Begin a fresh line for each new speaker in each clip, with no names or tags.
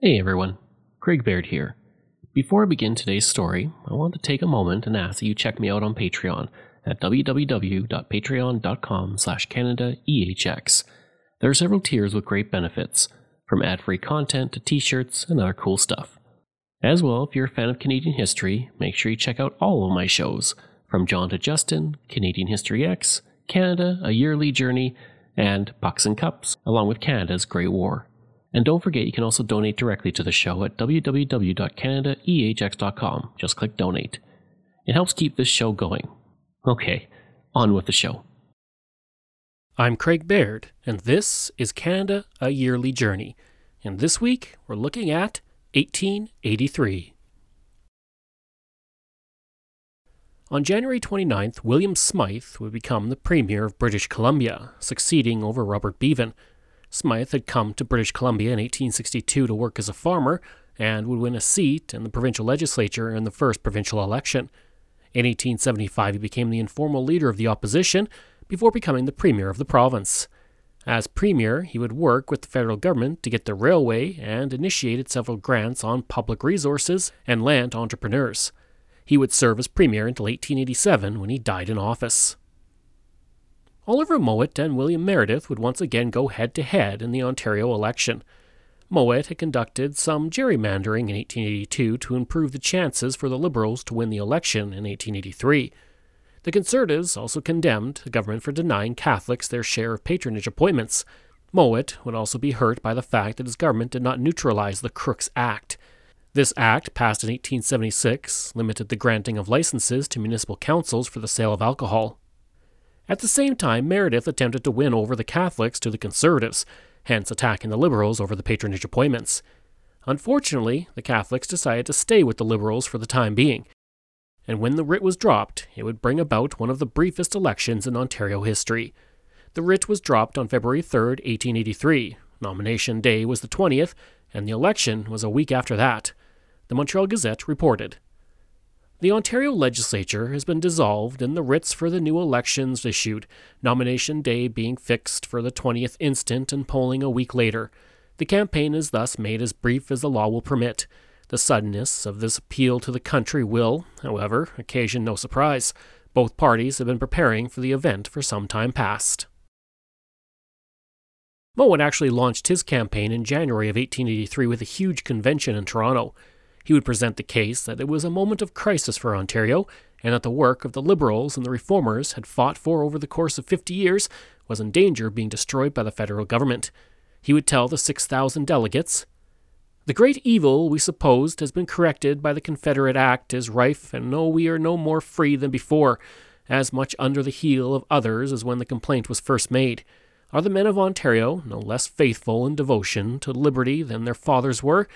Hey everyone, Craig Baird here. Before I begin today's story, I want to take a moment and ask that you check me out on Patreon at www.patreon.com slash CanadaEHX. There are several tiers with great benefits, from ad-free content to t-shirts and other cool stuff. As well, if you're a fan of Canadian history, make sure you check out all of my shows, from John to Justin, Canadian History X, Canada, A Yearly Journey, and Pucks and Cups, along with Canada's Great War. And don't forget, you can also donate directly to the show at www.canadaehx.com. Just click donate. It helps keep this show going. Okay, on with the show. I'm Craig Baird, and this is Canada A Yearly Journey. And this week, we're looking at 1883. On January 29th, William Smithe would become the Premier of British Columbia, succeeding over Robert Beaven. Smithe had come to British Columbia in 1862 to work as a farmer and would win a seat in the provincial legislature in the first provincial election. In 1875, he became the informal leader of the opposition before becoming the premier of the province. As premier, he would work with the federal government to get the railway and initiated several grants on public resources and land entrepreneurs. He would serve as premier until 1887 when he died in office. Oliver Mowat and William Meredith would once again go head to head in the Ontario election. Mowat had conducted some gerrymandering in 1882 to improve the chances for the Liberals to win the election in 1883. The Conservatives also condemned the government for denying Catholics their share of patronage appointments. Mowat would also be hurt by the fact that his government did not neutralize the Crooks Act. This act, passed in 1876, limited the granting of licenses to municipal councils for the sale of alcohol. At the same time, Meredith attempted to win over the Catholics to the Conservatives, hence attacking the Liberals over the patronage appointments. Unfortunately, the Catholics decided to stay with the Liberals for the time being, and when the writ was dropped, it would bring about one of the briefest elections in Ontario history. The writ was dropped on February 3, 1883. Nomination day was the 20th, and the election was a week after that. The Montreal Gazette reported. The Ontario legislature has been dissolved and the writs for the new elections issued, nomination day being fixed for the 20th instant and polling a week later. The campaign is thus made as brief as the law will permit. The suddenness of this appeal to the country will, however, occasion no surprise. Both parties have been preparing for the event for some time past. Mowat actually launched his campaign in January of 1883 with a huge convention in Toronto. He would present the case that it was a moment of crisis for Ontario, and that the work of the Liberals and the Reformers had fought for over the course of fifty years was in danger of being destroyed by the federal government. He would tell the 6,000 delegates The great evil we supposed has been corrected by the Confederate Act is rife, and no, we are no more free than before, as much under the heel of others as when the complaint was first made. Are the men of Ontario no less faithful in devotion to liberty than their fathers were?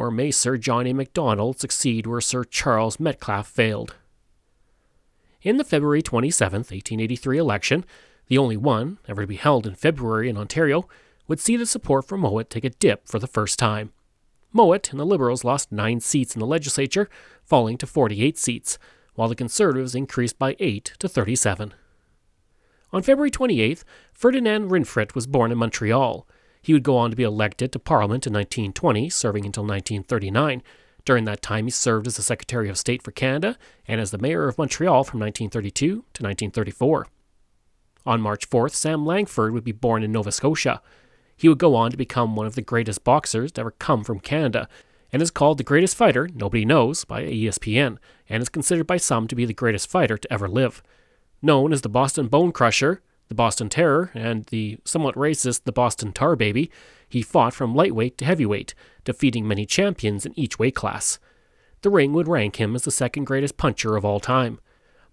Or may Sir John A. Macdonald succeed where Sir Charles Metcalfe failed? In the February 27, 1883 election, the only one ever to be held in February in Ontario, would see the support for Mowat take a dip for the first time. Mowat and the Liberals lost nine seats in the legislature, falling to 48 seats, while the Conservatives increased by 8 to 37. On February 28th, Ferdinand Rinfret was born in Montreal. He would go on to be elected to Parliament in 1920, serving until 1939. During that time, he served as the Secretary of State for Canada and as the Mayor of Montreal from 1932 to 1934. On March 4th, Sam Langford would be born in Nova Scotia. He would go on to become one of the greatest boxers to ever come from Canada, and is called the greatest fighter nobody knows by ESPN, and is considered by some to be the greatest fighter to ever live. Known as the Boston Bone Crusher, the Boston Terror, and the somewhat racist the Boston Tar Baby, he fought from lightweight to heavyweight, defeating many champions in each weight class. The Ring would rank him as the second greatest puncher of all time.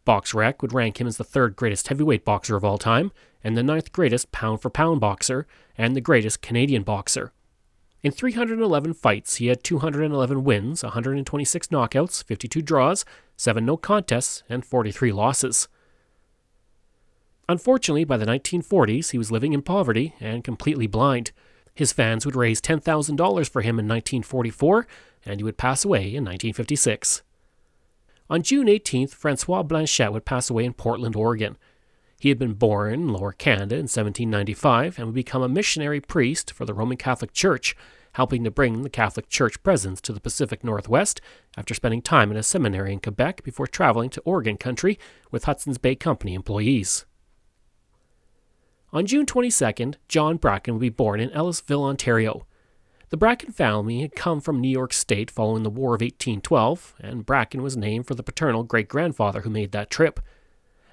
BoxRec would rank him as the third greatest heavyweight boxer of all time, and the ninth greatest pound for pound boxer, and the greatest Canadian boxer. In 311 fights, he had 211 wins, 126 knockouts, 52 draws, 7 no contests, and 43 losses. Unfortunately, by the 1940s, he was living in poverty and completely blind. His fans would raise $10,000 for him in 1944, and he would pass away in 1956. On June 18th, Francois Blanchette would pass away in Portland, Oregon. He had been born in Lower Canada in 1795 and would become a missionary priest for the Roman Catholic Church, helping to bring the Catholic Church presence to the Pacific Northwest after spending time in a seminary in Quebec before traveling to Oregon country with Hudson's Bay Company employees. On June 22nd, John Bracken would be born in Ellisville, Ontario. The Bracken family had come from New York State following the War of 1812, and Bracken was named for the paternal great grandfather who made that trip.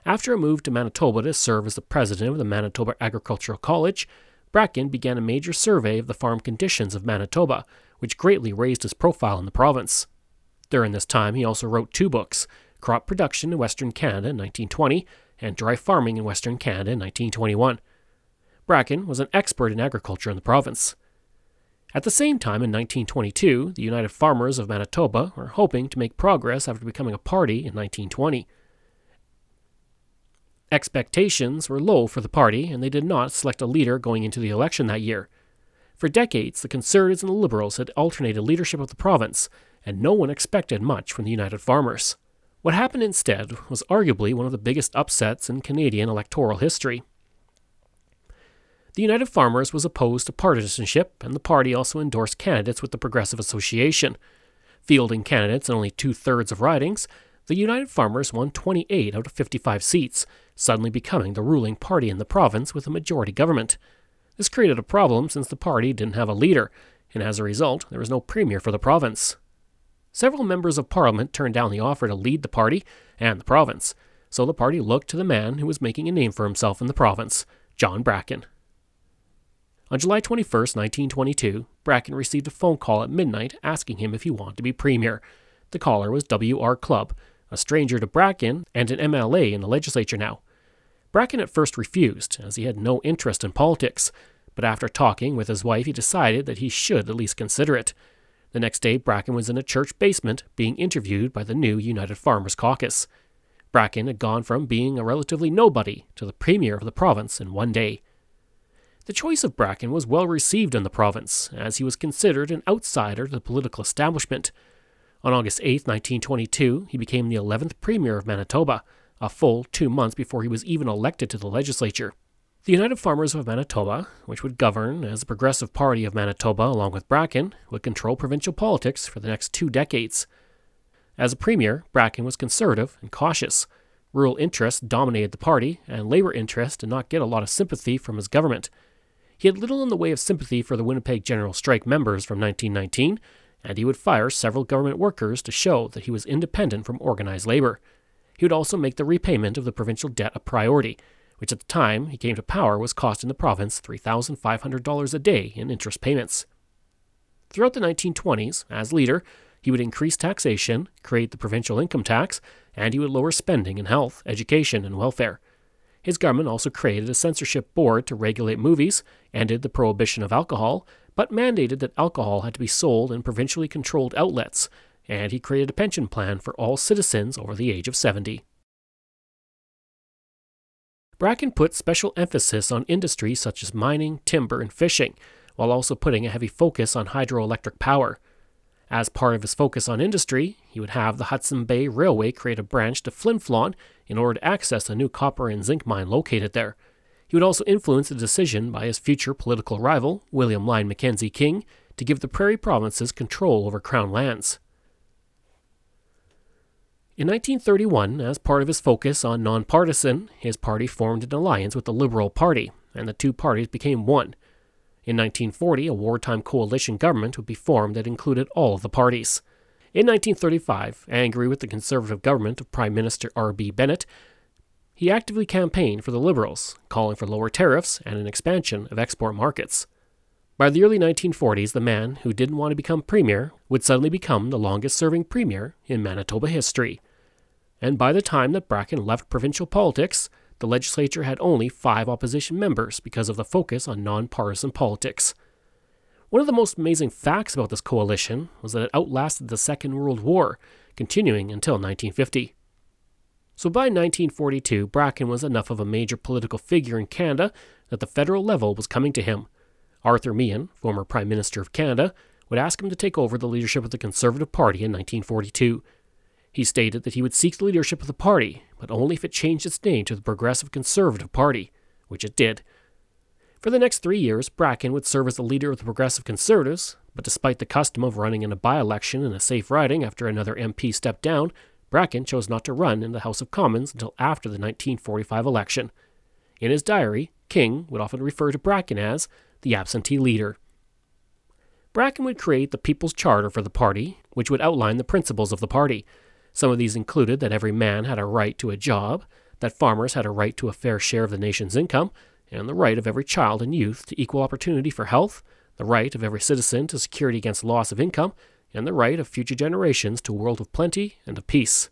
After a move to Manitoba to serve as the president of the Manitoba Agricultural College, Bracken began a major survey of the farm conditions of Manitoba, which greatly raised his profile in the province. During this time, he also wrote two books Crop Production in Western Canada in 1920 and Dry Farming in Western Canada in 1921. Bracken was an expert in agriculture in the province. At the same time, in 1922, the United Farmers of Manitoba were hoping to make progress after becoming a party in 1920. Expectations were low for the party, and they did not select a leader going into the election that year. For decades, the Conservatives and the Liberals had alternated leadership of the province, and no one expected much from the United Farmers. What happened instead was arguably one of the biggest upsets in Canadian electoral history. The United Farmers was opposed to partisanship, and the party also endorsed candidates with the Progressive Association. Fielding candidates in only two thirds of ridings, the United Farmers won 28 out of 55 seats, suddenly becoming the ruling party in the province with a majority government. This created a problem since the party didn't have a leader, and as a result, there was no premier for the province. Several members of parliament turned down the offer to lead the party and the province, so the party looked to the man who was making a name for himself in the province, John Bracken. On July 21, 1922, Bracken received a phone call at midnight asking him if he wanted to be premier. The caller was W.R. Clubb, a stranger to Bracken and an MLA in the legislature now. Bracken at first refused, as he had no interest in politics, but after talking with his wife, he decided that he should at least consider it. The next day, Bracken was in a church basement being interviewed by the new United Farmers Caucus. Bracken had gone from being a relatively nobody to the premier of the province in one day. The choice of Bracken was well received in the province, as he was considered an outsider to the political establishment. On August 8, 1922, he became the 11th Premier of Manitoba, a full two months before he was even elected to the legislature. The United Farmers of Manitoba, which would govern as the Progressive Party of Manitoba along with Bracken, would control provincial politics for the next two decades. As a premier, Bracken was conservative and cautious. Rural interests dominated the party, and labor interests did not get a lot of sympathy from his government. He had little in the way of sympathy for the Winnipeg General Strike members from 1919, and he would fire several government workers to show that he was independent from organized labor. He would also make the repayment of the provincial debt a priority, which at the time he came to power was costing the province $3,500 a day in interest payments. Throughout the 1920s, as leader, he would increase taxation, create the provincial income tax, and he would lower spending in health, education, and welfare. His government also created a censorship board to regulate movies, ended the prohibition of alcohol, but mandated that alcohol had to be sold in provincially controlled outlets, and he created a pension plan for all citizens over the age of 70. Bracken put special emphasis on industries such as mining, timber, and fishing, while also putting a heavy focus on hydroelectric power. As part of his focus on industry, he would have the Hudson Bay Railway create a branch to Flin Flon in order to access a new copper and zinc mine located there. He would also influence a decision by his future political rival, William Lyon Mackenzie King, to give the prairie provinces control over Crown lands. In 1931, as part of his focus on nonpartisan, his party formed an alliance with the Liberal Party, and the two parties became one. In 1940, a wartime coalition government would be formed that included all of the parties. In 1935, angry with the conservative government of Prime Minister R.B. Bennett, he actively campaigned for the Liberals, calling for lower tariffs and an expansion of export markets. By the early 1940s, the man who didn't want to become premier would suddenly become the longest serving premier in Manitoba history. And by the time that Bracken left provincial politics, the legislature had only five opposition members because of the focus on nonpartisan politics. One of the most amazing facts about this coalition was that it outlasted the Second World War, continuing until 1950. So by 1942, Bracken was enough of a major political figure in Canada that the federal level was coming to him. Arthur Meighen, former Prime Minister of Canada, would ask him to take over the leadership of the Conservative Party in 1942. He stated that he would seek the leadership of the party, but only if it changed its name to the Progressive Conservative Party, which it did. For the next three years, Bracken would serve as the leader of the Progressive Conservatives, but despite the custom of running in a by election in a safe riding after another MP stepped down, Bracken chose not to run in the House of Commons until after the 1945 election. In his diary, King would often refer to Bracken as the absentee leader. Bracken would create the People's Charter for the party, which would outline the principles of the party. Some of these included that every man had a right to a job, that farmers had a right to a fair share of the nation's income, and the right of every child and youth to equal opportunity for health, the right of every citizen to security against loss of income, and the right of future generations to a world of plenty and of peace.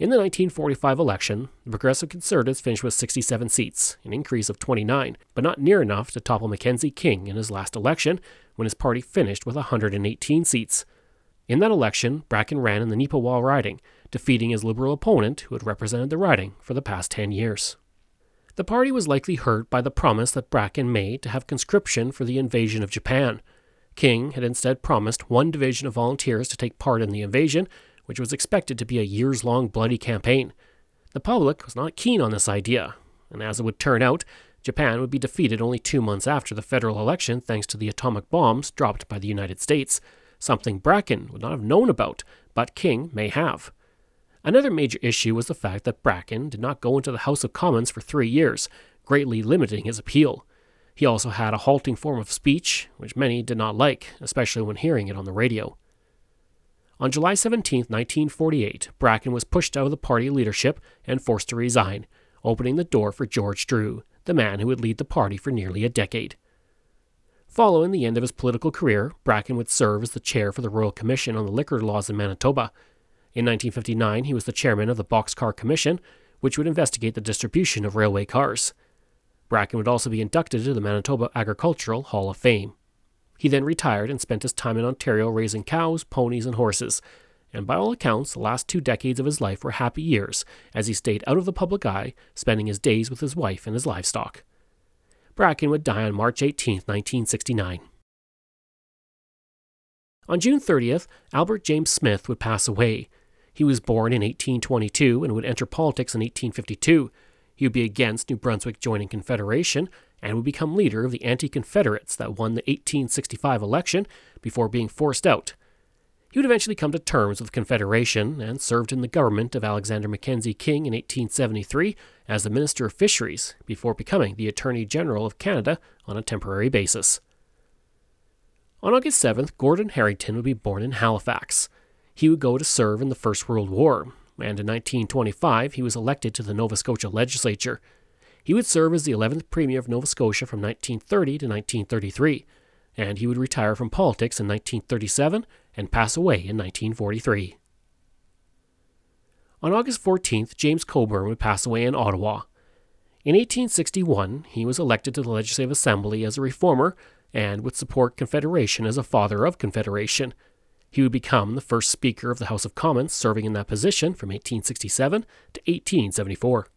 In the 1945 election, the Progressive Conservatives finished with 67 seats, an increase of 29, but not near enough to topple Mackenzie King in his last election, when his party finished with 118 seats. In that election, Bracken ran in the Neepawa riding, defeating his Liberal opponent who had represented the riding for the past 10 years. The party was likely hurt by the promise that Bracken made to have conscription for the invasion of Japan. King had instead promised one division of volunteers to take part in the invasion, which was expected to be a years long bloody campaign. The public was not keen on this idea, and as it would turn out, Japan would be defeated only two months after the federal election thanks to the atomic bombs dropped by the United States, something Bracken would not have known about, but King may have. Another major issue was the fact that Bracken did not go into the House of Commons for three years, greatly limiting his appeal. He also had a halting form of speech, which many did not like, especially when hearing it on the radio. On July 17, 1948, Bracken was pushed out of the party leadership and forced to resign, opening the door for George Drew, the man who would lead the party for nearly a decade. Following the end of his political career, Bracken would serve as the chair for the Royal Commission on the Liquor Laws in Manitoba, in 1959, he was the chairman of the Boxcar Commission, which would investigate the distribution of railway cars. Bracken would also be inducted to the Manitoba Agricultural Hall of Fame. He then retired and spent his time in Ontario raising cows, ponies, and horses. And by all accounts, the last two decades of his life were happy years, as he stayed out of the public eye, spending his days with his wife and his livestock. Bracken would die on March 18, 1969. On June 30th, Albert James Smith would pass away. He was born in 1822 and would enter politics in 1852. He would be against New Brunswick joining Confederation and would become leader of the anti Confederates that won the 1865 election before being forced out. He would eventually come to terms with Confederation and served in the government of Alexander Mackenzie King in 1873 as the Minister of Fisheries before becoming the Attorney General of Canada on a temporary basis. On August 7th, Gordon Harrington would be born in Halifax. He would go to serve in the First World War, and in 1925 he was elected to the Nova Scotia legislature. He would serve as the 11th Premier of Nova Scotia from 1930 to 1933, and he would retire from politics in 1937 and pass away in 1943. On August 14th, James Cockburn would pass away in Ottawa. In 1861, he was elected to the Legislative Assembly as a reformer and would support Confederation as a father of Confederation. He would become the first Speaker of the House of Commons, serving in that position from 1867 to 1874.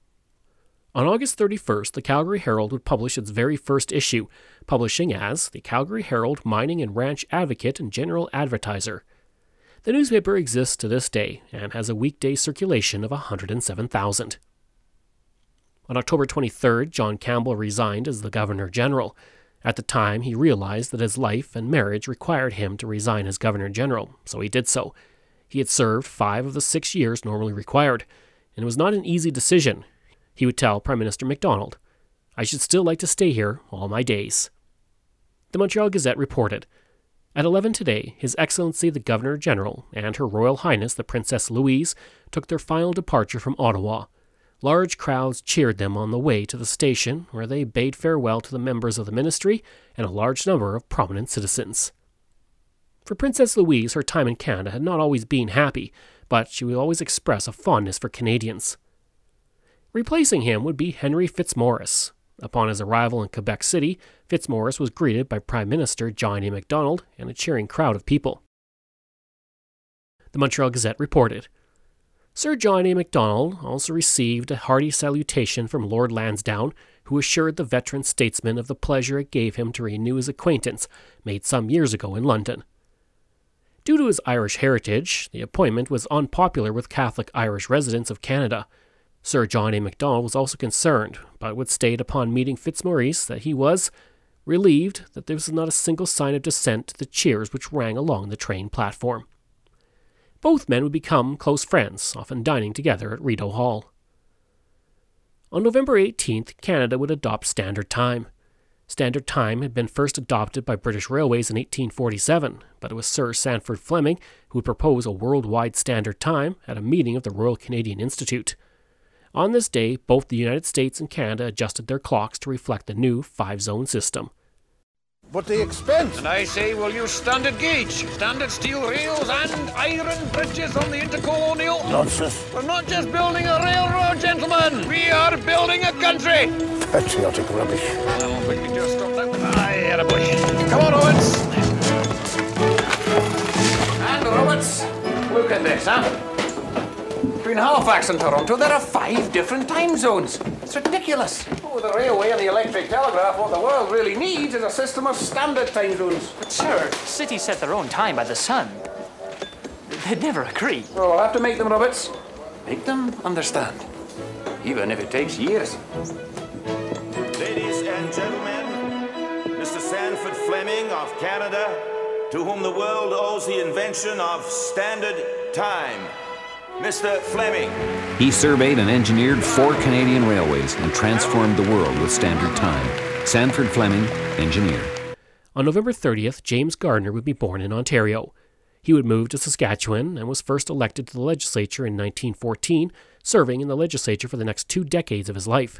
On August 31st, the Calgary Herald would publish its very first issue, publishing as the Calgary Herald Mining and Ranch Advocate and General Advertiser. The newspaper exists to this day and has a weekday circulation of 107,000. On October 23rd, John Campbell resigned as the Governor General. At the time, he realized that his life and marriage required him to resign as Governor General, so he did so. He had served five of the six years normally required, and it was not an easy decision. He would tell Prime Minister Macdonald, I should still like to stay here all my days. The Montreal Gazette reported At 11 today, His Excellency the Governor General and Her Royal Highness the Princess Louise took their final departure from Ottawa Large crowds cheered them on the way to the station, where they bade farewell to the members of the ministry and a large number of prominent citizens. For Princess Louise, her time in Canada had not always been happy, but she would always express a fondness for Canadians. Replacing him would be Henry Fitzmaurice. Upon his arrival in Quebec City, Fitzmaurice was greeted by Prime Minister John A. Macdonald and a cheering crowd of people. The Montreal Gazette reported Sir John A. Macdonald also received a hearty salutation from Lord Lansdowne, who assured the veteran statesman of the pleasure it gave him to renew his acquaintance made some years ago in London. Due to his Irish heritage, the appointment was unpopular with Catholic Irish residents of Canada. Sir John A. Macdonald was also concerned, but would state upon meeting Fitzmaurice that he was relieved that there was not a single sign of dissent to the cheers which rang along the train platform. Both men would become close friends, often dining together at Rideau Hall. On November 18th, Canada would adopt Standard Time. Standard Time had been first adopted by British Railways in 1847, but it was Sir Sandford Fleming who would propose a worldwide Standard Time at a meeting of the Royal Canadian Institute. On this day, both the United States and Canada adjusted their clocks to reflect the new five zone system.
But the expense!
And I say we'll use standard gauge, standard steel rails, and iron bridges on the intercolonial.
Nonsense.
We're not just building a railroad, gentlemen. We are building a country.
Patriotic rubbish.
Well, we can just stop that. Aye, boy. Come on, Roberts. And Roberts, look at this, huh? Between Halifax and Toronto, there are five different time zones. It's ridiculous. Oh, the railway and the electric telegraph, what the world really needs is a system of standard time zones.
But, sir, cities set their own time by the sun. They'd never agree.
Well, I'll have to make them, Roberts. Make them understand. Even if it takes years.
Ladies and gentlemen, Mr. Sandford Fleming of Canada, to whom the world owes the invention of standard time. Mr. Fleming.
He surveyed and engineered four Canadian railways and transformed the world with standard time. Sandford Fleming, engineer.
On November 30th, James Gardner would be born in Ontario. He would move to Saskatchewan and was first elected to the legislature in 1914, serving in the legislature for the next two decades of his life.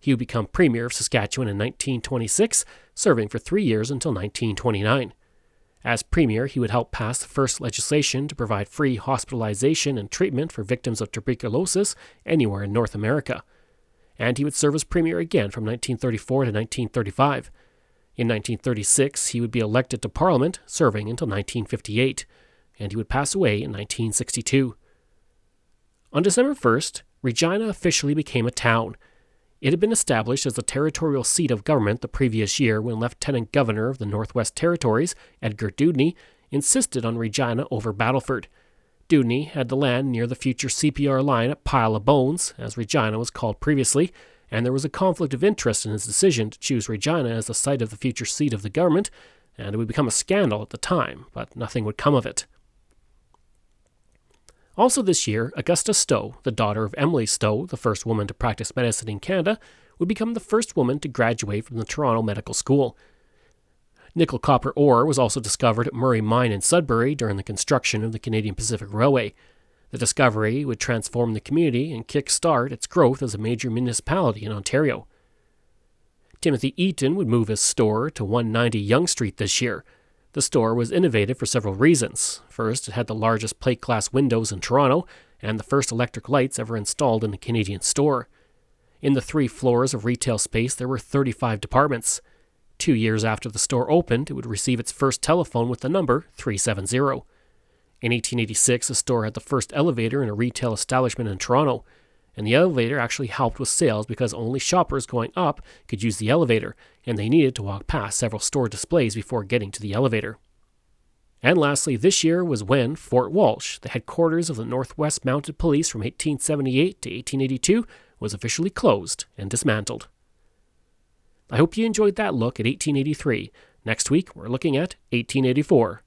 He would become Premier of Saskatchewan in 1926, serving for three years until 1929. As Premier, he would help pass the first legislation to provide free hospitalization and treatment for victims of tuberculosis anywhere in North America. And he would serve as Premier again from 1934 to 1935. In 1936, he would be elected to Parliament, serving until 1958, and he would pass away in 1962. On December 1st, Regina officially became a town, it had been established as the territorial seat of government the previous year when Lieutenant Governor of the Northwest Territories, Edgar Dewdney, insisted on Regina over Battleford. Dewdney had the land near the future CPR line at Pile of Bones, as Regina was called previously, and there was a conflict of interest in his decision to choose Regina as the site of the future seat of the government, and it would become a scandal at the time, but nothing would come of it. Also this year, Augusta Stowe, the daughter of Emily Stowe, the first woman to practice medicine in Canada, would become the first woman to graduate from the Toronto Medical School. Nickel copper ore was also discovered at Murray Mine in Sudbury during the construction of the Canadian Pacific Railway. The discovery would transform the community and kick-start its growth as a major municipality in Ontario. Timothy Eaton would move his store to 190 Yonge Street this year, the store was innovative for several reasons. First, it had the largest plate glass windows in Toronto and the first electric lights ever installed in a Canadian store. In the three floors of retail space, there were 35 departments. Two years after the store opened, it would receive its first telephone with the number 370. In 1886, the store had the first elevator in a retail establishment in Toronto and the elevator actually helped with sales because only shoppers going up could use the elevator, and they needed to walk past several store displays before getting to the elevator. And lastly, this year was when Fort Walsh, the headquarters of the Northwest Mounted Police from 1878 to 1882, was officially closed and dismantled. I hope you enjoyed that look at 1883. Next week, we're looking at 1884.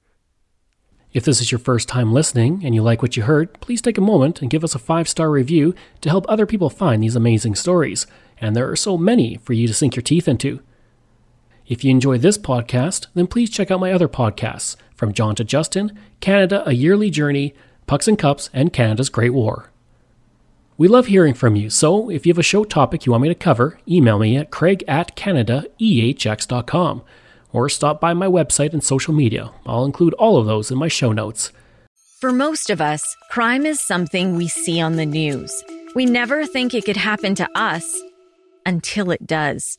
If this is your first time listening and you like what you heard, please take a moment and give us a five star review to help other people find these amazing stories. And there are so many for you to sink your teeth into. If you enjoy this podcast, then please check out my other podcasts From John to Justin, Canada A Yearly Journey, Pucks and Cups, and Canada's Great War. We love hearing from you, so if you have a show topic you want me to cover, email me at craig at canadaehx.com or stop by my website and social media. I'll include all of those in my show notes.
For most of us, crime is something we see on the news. We never think it could happen to us until it does.